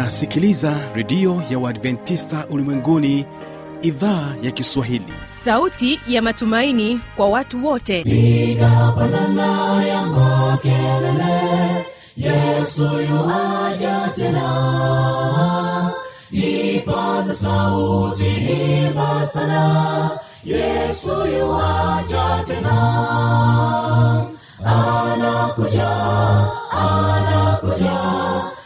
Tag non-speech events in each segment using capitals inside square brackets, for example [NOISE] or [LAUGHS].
unasikiliza redio ya uadventista ulimwenguni idhaa ya kiswahili. Sauti ya matumaini kwa watu wote. Igapanana ya makelele yesu yuaja tena. Ipaza sauti imba sana yesu yuaja tena. Anakuja anakuja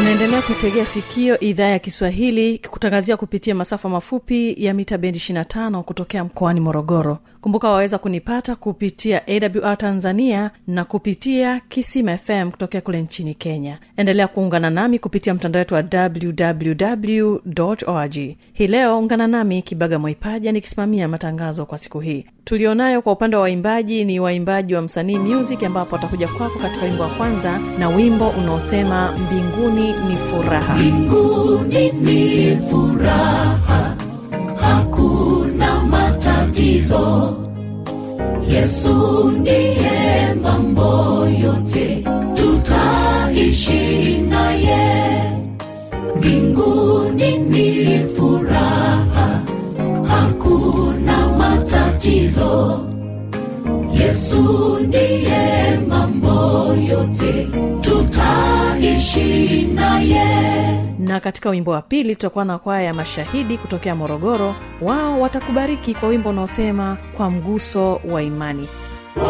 unaendelea kuitegea sikio idhaa ya kiswahili kikutangazia kupitia masafa mafupi ya mita bendi 25 kutokea mkoani morogoro kumbuka waweza kunipata kupitia awr tanzania na kupitia kisima fm kutokea kule nchini kenya. Endelea kuungana nami kupitia mtandao wetu wa www org hii leo ungana nami kibaga mwaipaja nikisimamia matangazo kwa siku hii. Tulionayo kwa upande wa waimbaji ni waimbaji wa msanii music ambapo watakuja kwako katika wimbo wa kwanza na wimbo unaosema mbinguni ni furaha. Mbinguni ni furaha hakuna matatizo yesu ndiye mambo yote tutaishi naye. Mbinguni ni furaha hakuna matatizo. Yesu ndiye mambo yote tutaishi naye na katika wimbo wa pili tutakuwa na kwaya ya mashahidi kutokea morogoro. Wao watakubariki kwa wimbo unaosema kwa mguso wa imani. Na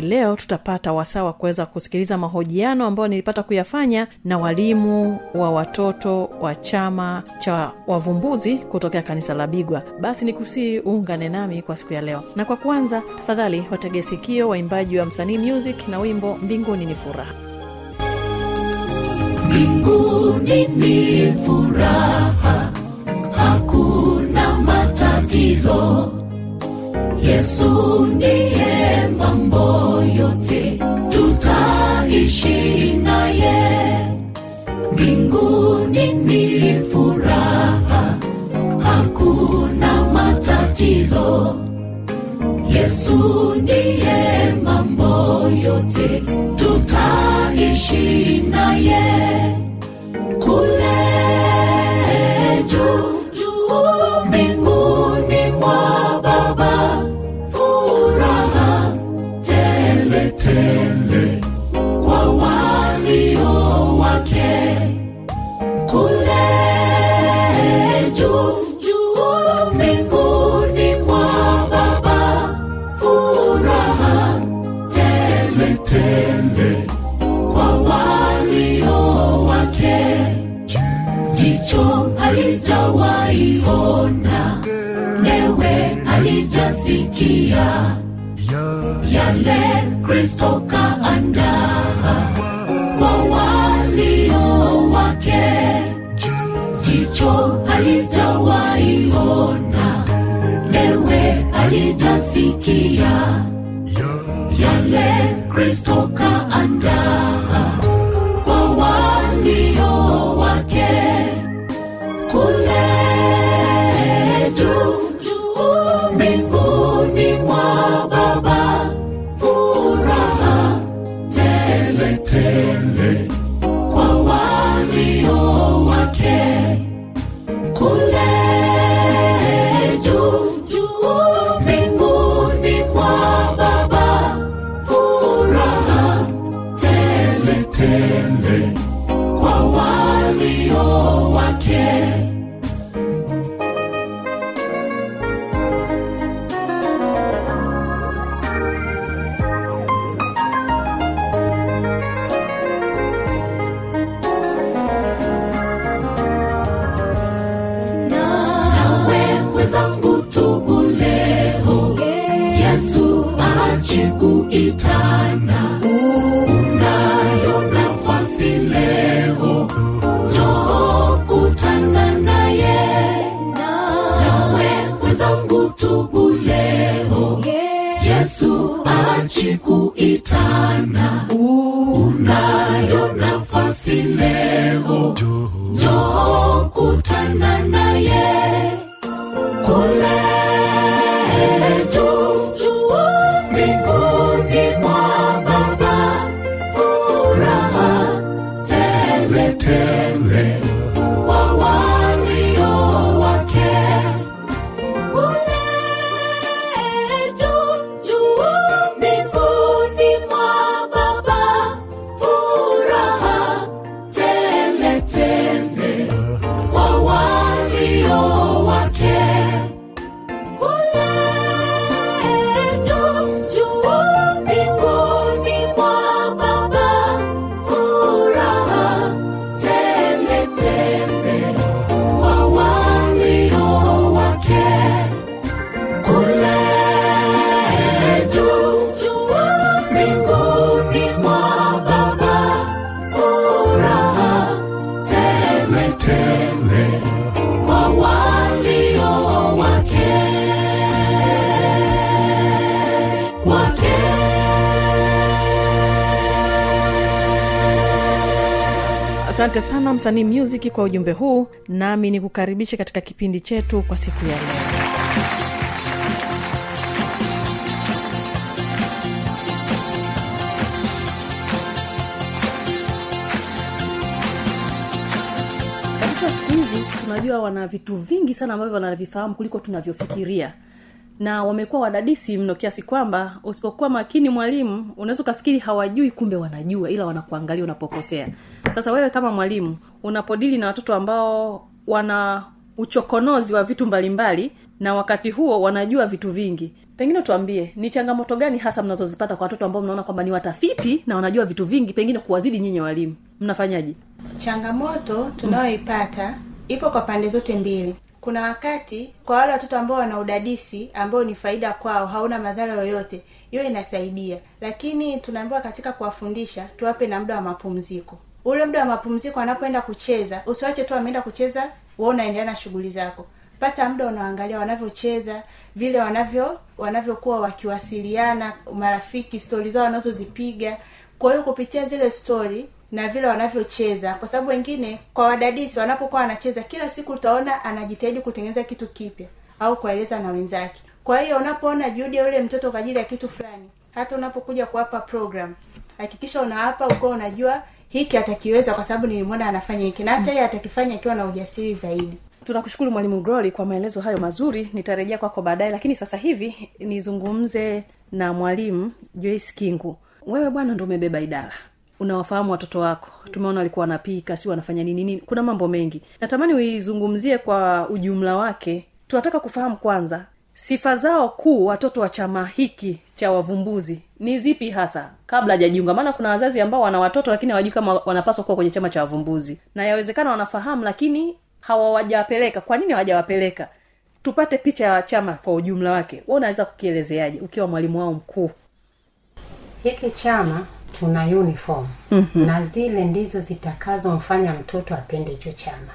hii leo tutapata wasaa wa kuweza kusikiliza mahojiano ambayo nilipata kuyafanya na walimu wa watoto wa chama cha wavumbuzi kutokea kanisa la bigwa. Basi nikusii uungane nami kwa siku ya leo. Na kwa kwanza tafadhali wategee sikio waimbaji wa msanii music na wimbo mbinguni ni furaha. Mbinguni ni furaha hakuna matatizo. Yesu ndiye mambo yote tutaishi naye. Mbinguni ni furaha hakuna matatizo. Yesu ndiye mambo yote tutaishi naye newe halijasikia yale kristo kaandaa kwa walio wake jicho halijawaiona ewe halijasikia yale kristo kaandaa atende kwa walio wake. Yesu achikuitana yesu achi kuitana unayo nafasi leo. Joo. Kutana naye kule tele kwa walio wake. Wake. Asante sana msanii music kwa ujumbe huu nami nikukaribishe katika kipindi chetu kwa siku ya leo hizi tunajua wana vitu vingi sana ambavyo wanavifahamu kuliko tunavyofikiria. Na wamekuwa wadadisi mno kiasi kwamba usipokuwa makini mwalimu unaweza ukafikiri hawajui kumbe wanajua ila wanakuangalia unapokosea. Sasa wewe kama mwalimu unapodili na watoto ambao wana uchokonozi wa vitu mbalimbali na wakati huo wanajua vitu vingi. Pengine tuambie ni changamoto gani hasa mnazozipata kwa watoto ambao mnaona kwamba ni watafiti na wanajua vitu vingi pengine kuwazidi nyinyi walimu? Mnafanyaje? Changamoto tunayoipata ipo kwa pande zote mbili. Kuna wakati kwa wale watoto ambao wana udadisi ambao ni faida kwao hauna madhara yoyote hiyo inasaidia. Lakini tunaambiwa katika kuwafundisha tuwape na muda wa mapumziko. Ule muda wa mapumziko anapoenda kucheza usiwache tu ameenda kucheza wewe unaendelea na shughuli zako. Pata muda unaangalia wanavyocheza vile wanavyo wanavyokuwa wakiwasiliana marafiki stori zao wanazozipiga. Kwa hiyo kupitia zile stori na vile wanavyocheza. Kwa sababu wengine kwa wadadisi wanapokuwa wanacheza kila siku utaona anajitahidi kutengeneza kitu kipya au kueleza na wenzake. Kwa hiyo unapoona juhudi ya yule mtoto kwa ajili ya kitu fulani hata unapokuja kuwapa program hakikisha unawapa ukiwa unajua hiki atakiweza kwa sababu nilimwona anafanya hiki na hata yeye atakifanya akiwa na ujasiri zaidi. Tunakushukuru mwalimu groli kwa maelezo hayo mazuri. Nitarejea kwako baadaye lakini sasa hivi nizungumze na mwalimu joyce kingu. Wewe bwana ndo umebeba idara unawafahamu watoto wako. Tumeona walikuwa wanapika si wanafanya nini nini. Kuna mambo mengi. Natamani uizungumzie kwa ujumla wake. Tunataka kufahamu kwanza sifa zao kuu watoto wa chama hiki cha wavumbuzi ni zipi hasa? Kabla hajajiunga maana kuna wazazi ambao wana watoto lakini hawajui kama wanapaswa kuwa kwenye chama cha wavumbuzi. Na yawezekana wanafahamu lakini hawawajawapeleka kwa nini hawajawapeleka? Tupate picha ya chama kwa ujumla wake. We unaweza kukielezeaje ukiwa mwalimu wao mkuu? Hiki chama tuna uniform. Mm-hmm. na zile ndizo zitakazomfanya mtoto apende hicho chama.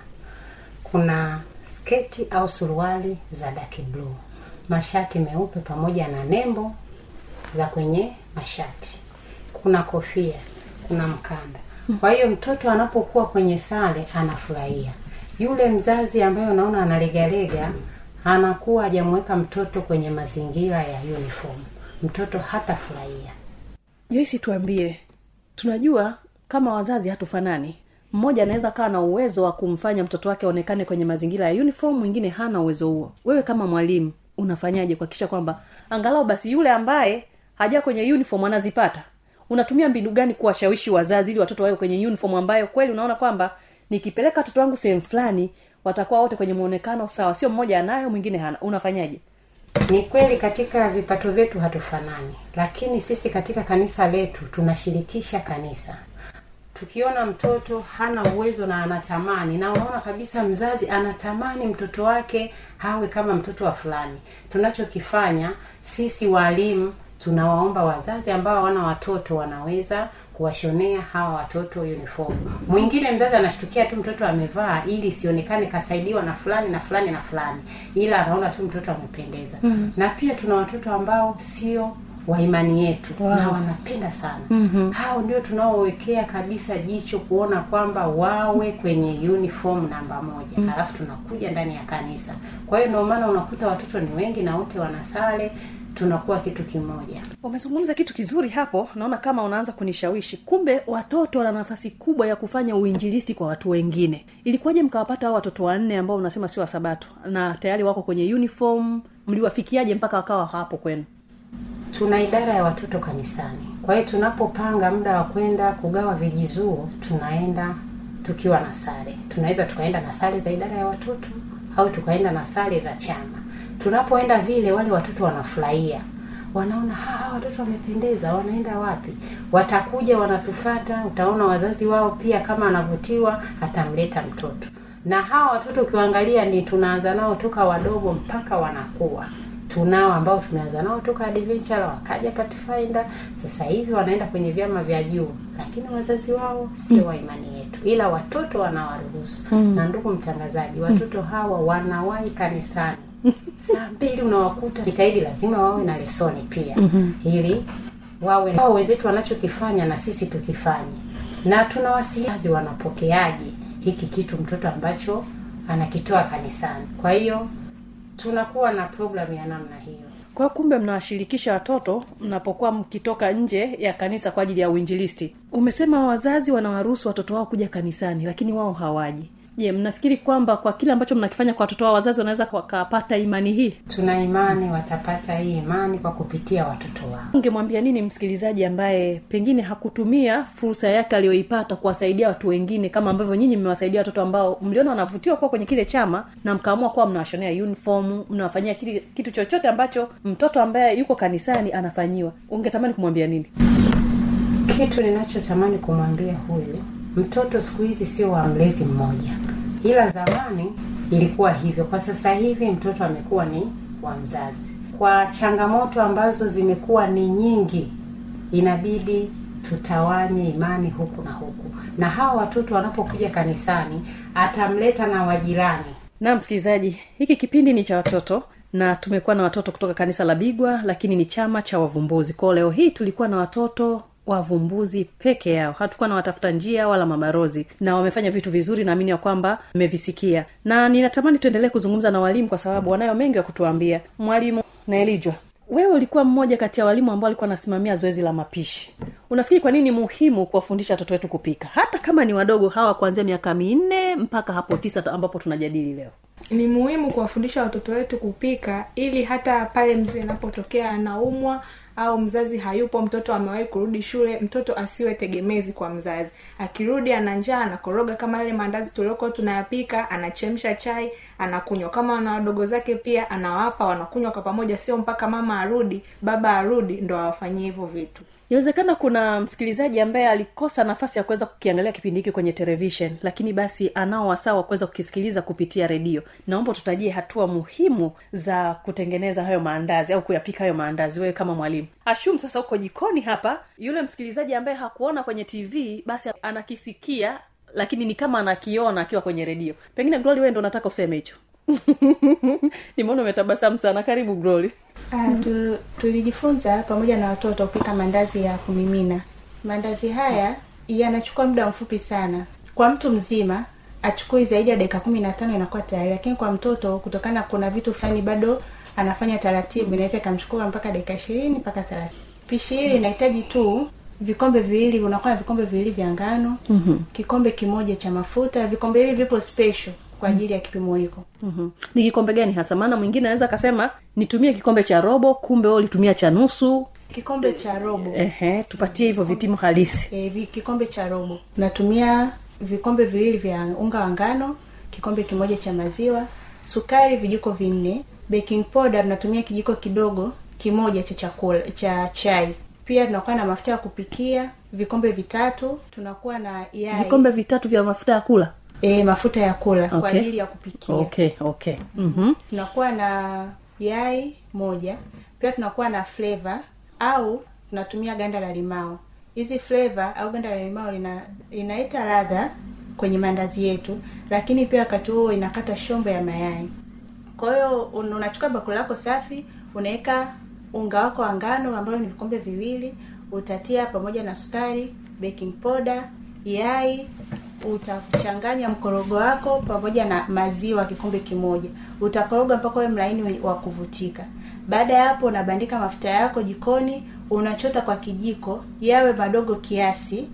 Kuna sketi au suruali za daki bluu mashati meupe pamoja na nembo za kwenye mashati. Kuna kofia kuna mkanda. Kwa hiyo mtoto anapokuwa kwenye sare anafurahia. Yule mzazi ambaye unaona analegalega anakuwa hajamweka mtoto kwenye mazingira ya uniform. Mtoto hatafurahia joisi tuambie. Tunajua kama wazazi hatufanani. Mmoja anaweza kawa na uwezo wa kumfanya mtoto wake aonekane kwenye mazingira ya uniform mwingine hana uwezo huo. Wewe kama mwalimu unafanyaje kuhakikisha kwamba angalau basi yule ambaye haja kwenye uniform anazipata? Unatumia mbinu gani kuwashawishi wazazi ili watoto wawe kwenye uniform ambayo kweli unaona kwamba nikipeleka watoto wangu sehemu fulani watakuwa wote kwenye mwonekano sawa? Sio mmoja anayo mwingine hana. Unafanyaje ni kweli katika vipato vyetu hatufanani lakini sisi katika kanisa letu tunashirikisha kanisa. Tukiona mtoto hana uwezo na anatamani na unaona kabisa mzazi anatamani mtoto wake awe kama mtoto wa fulani tunachokifanya sisi waalimu tunawaomba wazazi ambao wana watoto wanaweza kuwashonea hawa watoto uniform mwingine mzazi anashtukia tu mtoto amevaa ili isionekane kasaidiwa na fulani na fulani na fulani ila anaona tu mtoto amependeza mm. na pia tuna watoto ambao sio wa imani yetu wow. na wanapenda sana mm-hmm. hao ndio tunaowekea kabisa jicho kuona kwamba wawe kwenye uniform namba moja mm. alafu tunakuja ndani ya kanisa kwa hiyo ndio maana unakuta watoto ni wengi na wote wanasale tunakuwa kitu kimoja. Umezungumza kitu kizuri hapo naona kama unaanza kunishawishi. Kumbe watoto wana nafasi kubwa ya kufanya uinjilisti kwa watu wengine. Ilikuwaje mkawapata hao watoto wanne ambao unasema sio wasabato na tayari wako kwenye uniform mliwafikiaje mpaka wakawa hapo kwenu? Tuna idara ya watoto kanisani. Kwa hiyo tunapopanga muda wa kwenda kugawa vijizuo tunaenda tukiwa na sare. Tunaweza tukaenda na sare za idara ya watoto au tukaenda na sare za chama tunapoenda vile wale watoto wanafurahia. Wanaona hawa watoto wamependeza wanaenda wapi? Watakuja wanatufata utaona wazazi wao pia kama anavutiwa atamleta mtoto. Na hawa watoto ukiwaangalia ni tunaanza nao toka wadogo mpaka wanakuwa tunao ambao tumeanza nao toka adventure wakaja pathfinder. Sasa hivi wanaenda kwenye vyama vya juu. Lakini wazazi wao sio mm. wa imani yetu. Ila watoto wanawaruhusu. Mm. na ndugu mtangazaji watoto hawa wanawahi kanisani saa mbili unawakuta. Jitahidi lazima wawe na lesoni pia. Mm-hmm. ili wawe wao wenzetu wanachokifanya na sisi tukifanye. Na tunawasiazi wanapokeaje hiki kitu mtoto ambacho anakitoa kanisani. Kwa hiyo tunakuwa na programu ya namna hiyo. Kwa hiyo kumbe mnawashirikisha watoto mnapokuwa mkitoka nje ya kanisa kwa ajili ya uinjilisti. Umesema wazazi wanawaruhusu watoto wao kuja kanisani lakini wao hawaji je mnafikiri kwamba kwa kile ambacho mnakifanya kwa watoto wao wazazi wanaweza wakapata imani hii? Tuna imani watapata hii imani kwa kupitia watoto wao. Ungemwambia nini msikilizaji ambaye pengine hakutumia fursa yake aliyoipata kuwasaidia watu wengine kama ambavyo nyinyi mmewasaidia watoto ambao mliona wanavutiwa kuwa kwenye kile chama na mkaamua kuwa mnawashonea uniform mnawafanyia kili, kitu chochote ambacho mtoto ambaye yuko kanisani anafanyiwa ungetamani kumwambia nini? Kitu ninachotamani kumwambia huyu mtoto siku hizi sio wa mlezi mmoja. Ila zamani ilikuwa hivyo. Kwa sasa hivi mtoto amekuwa ni wa mzazi. Kwa changamoto ambazo zimekuwa ni nyingi inabidi tutawanye imani huku na huku. Na hawa watoto wanapokuja kanisani atamleta na wajirani. Na msikilizaji hiki kipindi ni cha watoto na tumekuwa na watoto kutoka kanisa la bigwa lakini ni chama cha wavumbuzi. Kwao leo hii tulikuwa na watoto wavumbuzi peke yao. Hatukuwa na watafuta njia wala mabarozi na wamefanya vitu vizuri naamini ya kwamba mmevisikia. Na ninatamani tuendelee kuzungumza na walimu kwa sababu wanayo mengi ya kutuambia. Mwalimu naelijwa wewe ulikuwa mmoja kati ya walimu ambao alikuwa anasimamia zoezi la mapishi. Unafikiri kwa nini muhimu kuwafundisha watoto wetu kupika? Hata kama ni wadogo hawa kuanzia miaka minne mpaka hapo tisa ambapo tunajadili leo. Ni muhimu kuwafundisha watoto wetu kupika ili hata pale mzee anapotokea anaumwa au mzazi hayupo mtoto amewahi kurudi shule mtoto asiwe tegemezi kwa mzazi. Akirudi ana njaa anakoroga kama yale maandazi tuliokuwa tunayapika anachemsha chai anakunywa. Kama ana wadogo zake pia anawapa wanakunywa kwa pamoja sio mpaka mama arudi baba arudi ndo awafanyie hivyo vitu inawezekana kuna msikilizaji ambaye alikosa nafasi ya kuweza kukiangalia kipindi hiki kwenye televishen lakini basi anao wasaa wa kuweza kukisikiliza kupitia redio. Naomba tutajie hatua muhimu za kutengeneza hayo maandazi au kuyapika hayo maandazi wewe kama mwalimu. Ashum sasa uko jikoni hapa. Yule msikilizaji ambaye hakuona kwenye tv basi anakisikia lakini ni kama anakiona akiwa kwenye redio. Pengine glory wewe ndo nataka useme hicho [LAUGHS] nimeona umetabasamu sana? Karibu glory. Uh, tu, tulijifunza pamoja na watoto kupika mandazi ya kumimina. Mandazi haya yanachukua muda mfupi sana. Kwa mtu mzima achukui zaidi ya dakika kumi na tano inakuwa tayari. Lakini kwa mtoto kutokana kuna vitu fulani bado anafanya taratibu inaweza ikamchukua mpaka dakika ishirini mpaka thelathini. Pishi hili inahitaji tu vikombe viwili unakuwa na vikombe viwili vya ngano mm-hmm. kikombe kimoja cha mafuta. Vikombe hivi vipo special kwa ajili ya kipimo hiko mm-hmm. ni kikombe gani hasa? Maana mwingine anaweza akasema nitumie kikombe cha robo kumbe ulitumia cha nusu. Kikombe cha robo. Ehe tupatie hivyo vipimo halisi. E, kikombe cha robo. Natumia vikombe viwili vya unga wa ngano kikombe kimoja cha maziwa sukari vijiko vinne baking powder tunatumia kijiko kidogo kimoja cha chakula cha chai. Pia tunakuwa na mafuta ya kupikia vikombe vitatu tunakuwa na yai. Vikombe vitatu vya mafuta ya kula e, mafuta ya kula kwa ajili ya kupikia. Okay okay. Mm-hmm. tunakuwa na yai moja. Pia tunakuwa na fleva au tunatumia ganda la limao. Hizi fleva au ganda la limao lina inaita ladha kwenye maandazi yetu lakini pia wakati huo inakata shombo ya mayai. Kwa hiyo un- unachukua bakuli lako safi unaweka unga wako wa ngano ambayo ni vikombe viwili utatia pamoja na sukari baking powder yai utachanganya mkorogo wako pamoja na maziwa kikombe kimoja. Utakoroga mpaka uwe mlaini wa kuvutika. Baada ya hapo unabandika mafuta yako jikoni unachota kwa kijiko yawe madogo kiasi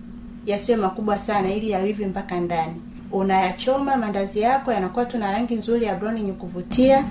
yasiwe makubwa sana ili yawive mpaka ndani. Unayachoma mandazi yako yanakuwa tu na rangi nzuri ya brown yenye kuvutia.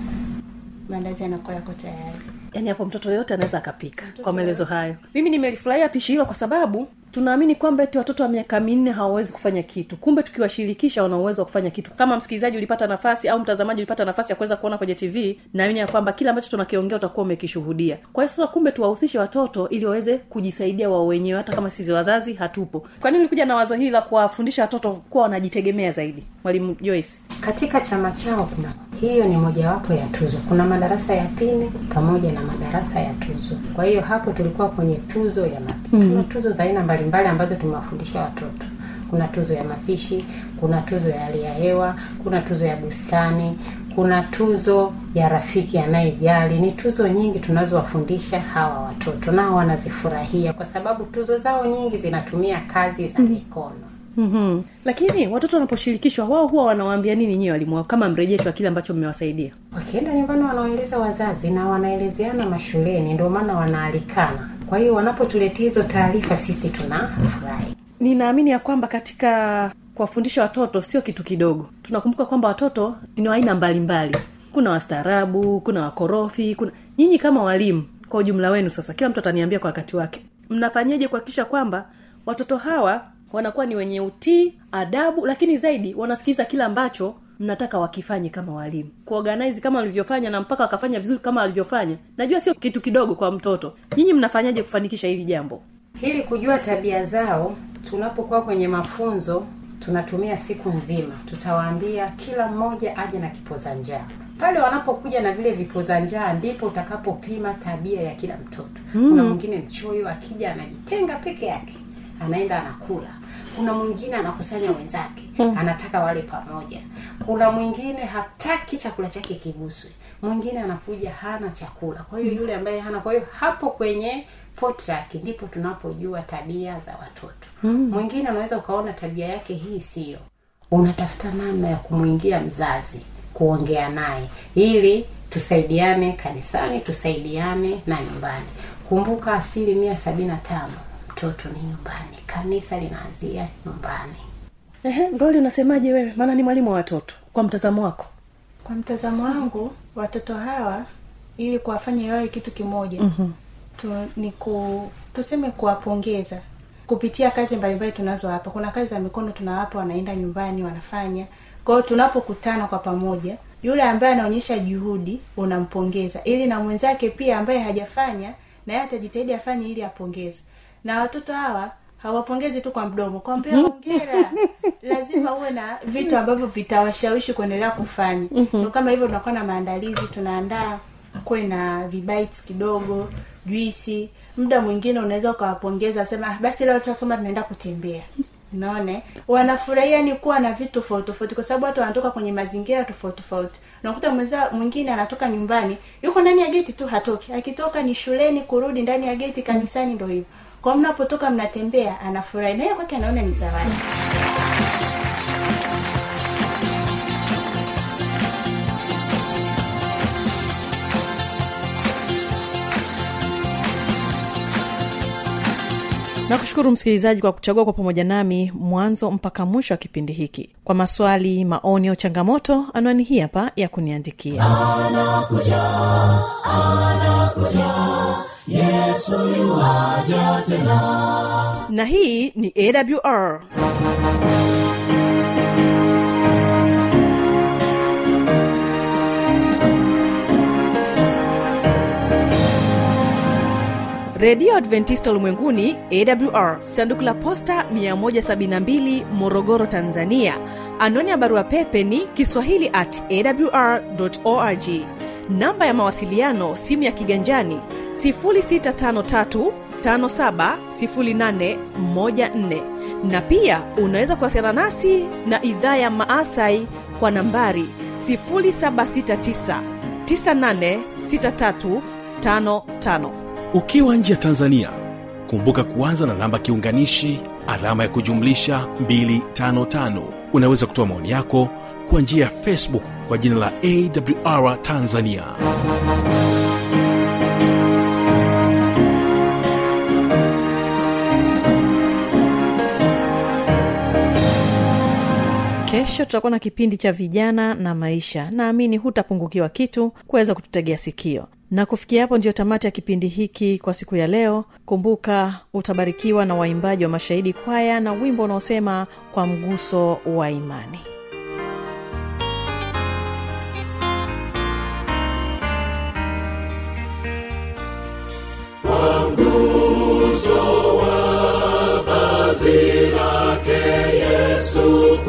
Mandazi yanakuwa yako tayari. Yaani hapo mtoto yoyote anaweza akapika kwa maelezo hayo. Mimi nimelifurahia pishi hilo kwa sababu tunaamini kwamba eti watoto wa miaka minne hawawezi kufanya kitu. Kumbe tukiwashirikisha wana uwezo wa kufanya kitu. Kama msikilizaji ulipata nafasi au mtazamaji ulipata nafasi ya kuweza kuona kwenye tv naamini ya kwamba kile ambacho tunakiongea utakuwa umekishuhudia. Kwa hiyo sasa kumbe tuwahusishe watoto ili waweze kujisaidia wao wenyewe hata kama sisi wazazi hatupo. Kwa nini ulikuja na wazo hili la kuwafundisha watoto kuwa wanajitegemea zaidi? Mwalimu joyce. Katika chama chao kuna hiyo ni mojawapo ya tuzo. Kuna madarasa ya pili pamoja na madarasa ya tuzo. Kwa hiyo hapo tulikuwa kwenye tuzo ya mapishi. Mm. tuna tuzo za aina mbalimbali ambazo tumewafundisha watoto. Kuna tuzo ya mapishi kuna tuzo ya hali ya hewa kuna tuzo ya bustani kuna tuzo ya rafiki anayejali. Ni tuzo nyingi tunazowafundisha hawa watoto nao wanazifurahia kwa sababu tuzo zao nyingi zinatumia kazi za mikono mm-hmm. lakini watoto wanaposhirikishwa wao huwa wanawaambia nini nyiwe walimu wao kama mrejesho wa kile ambacho mmewasaidia? Wakienda nyumbani wanawaeleza wazazi na wanaelezeana mashuleni ndio maana wanaalikana. Kwa hiyo wanapotuletea hizo taarifa sisi tunafurahi. Ninaamini ya kwamba katika kuwafundisha watoto sio kitu kidogo. Tunakumbuka kwamba watoto ni aina mbalimbali. Kuna wastaarabu kuna wakorofi kuna nyinyi kama walimu kwa ujumla wenu sasa kila mtu ataniambia kwa wakati wake. Mnafanyaje kuhakikisha kwamba watoto hawa wanakuwa ni wenye utii adabu lakini zaidi wanasikiliza kile ambacho mnataka wakifanye kama walimu. Kuorganize kama walivyofanya na mpaka wakafanya vizuri kama walivyofanya. Najua sio kitu kidogo kwa mtoto. Nyinyi mnafanyaje kufanikisha hili jambo? Ili kujua tabia zao tunapokuwa kwenye mafunzo tunatumia siku nzima. Tutawaambia kila mmoja aje na kipoza njaa. Pale wanapokuja na vile vipoza njaa ndipo utakapopima tabia ya kila mtoto. Mm. kuna mwingine mchoyo akija anajitenga peke yake anaenda anakula kuna mwingine anakusanya wenzake hmm. anataka wale pamoja. Kuna mwingine hataki chakula chake kiguswe. Mwingine anakuja hana chakula. Kwa hiyo yule ambaye hana kwa hiyo hapo kwenye potrak ndipo tunapojua tabia za watoto. Hmm. mwingine unaweza ukaona tabia yake hii sio. Unatafuta namna ya kumwingia mzazi kuongea naye ili tusaidiane kanisani tusaidiane na nyumbani. Kumbuka asilimia sabini na tano mtoto ni nyumbani kanisa linaanzia nyumbani Ehe, unasemaje wewe? Maana ni mwalimu wa watoto. Kwa mtazamo wako. kwa mtazamo wangu watoto hawa ili kuwafanya wawe kitu kimoja mm-hmm. tu, ni ku, tuseme kuwapongeza kupitia kazi mbalimbali tunazo hapa kuna kazi za mikono tunawapa wanaenda nyumbani wanafanya kwa hiyo tunapokutana kwa pamoja yule ambaye anaonyesha juhudi unampongeza ili na mwenzake pia ambaye hajafanya naye yeye atajitahidi afanye ili apongezwe na watoto hawa hawapongezi tu kwa mdomo. Kwambia hongera lazima uwe na vitu ambavyo vitawashawishi kuendelea kufanya. Ndo kama hivyo tunakuwa na maandalizi tunaandaa kuwe na vibites kidogo juisi. Muda mwingine unaweza ukawapongeza sema "Ah, basi leo tutasoma tunaenda kutembea. Unaona? Eh? wanafurahia ni kuwa na vitu tofauti tofauti kwa sababu watu wanatoka kwenye mazingira tofauti tofauti. Unakuta mwenza mwingine anatoka nyumbani yuko ndani ya geti tu hatoki. Akitoka ni shuleni kurudi ndani ya geti kanisani ndo hivyo kwa mnapotoka mnatembea anafurahi naye yeye kwake anaona ni zawadi. Nakushukuru msikilizaji kwa kuchagua kwa pamoja nami mwanzo mpaka mwisho wa kipindi hiki. Kwa maswali maoni au changamoto anwani hii hapa ya kuniandikia yesu yuwaja tena. Na hii ni awr redio adventista ulimwenguni awr sanduku la posta 172 morogoro tanzania anwani ya barua pepe ni kiswahili at awr org. Namba ya mawasiliano simu ya kiganjani 653 570814 na pia unaweza kuwasiliana nasi na idhaa ya maasai kwa nambari 769986355 ukiwa nje ya tanzania kumbuka kuanza na namba kiunganishi alama ya kujumlisha 255 unaweza kutoa maoni yako kwa njia ya facebook kwa jina la awr tanzania. Kesho tutakuwa na kipindi cha vijana na maisha. Naamini hutapungukiwa kitu kuweza kututegea sikio na kufikia hapo ndio tamati ya kipindi hiki kwa siku ya leo. Kumbuka utabarikiwa na waimbaji wa mashahidi kwaya na wimbo unaosema kwa mguso wa imani. Wito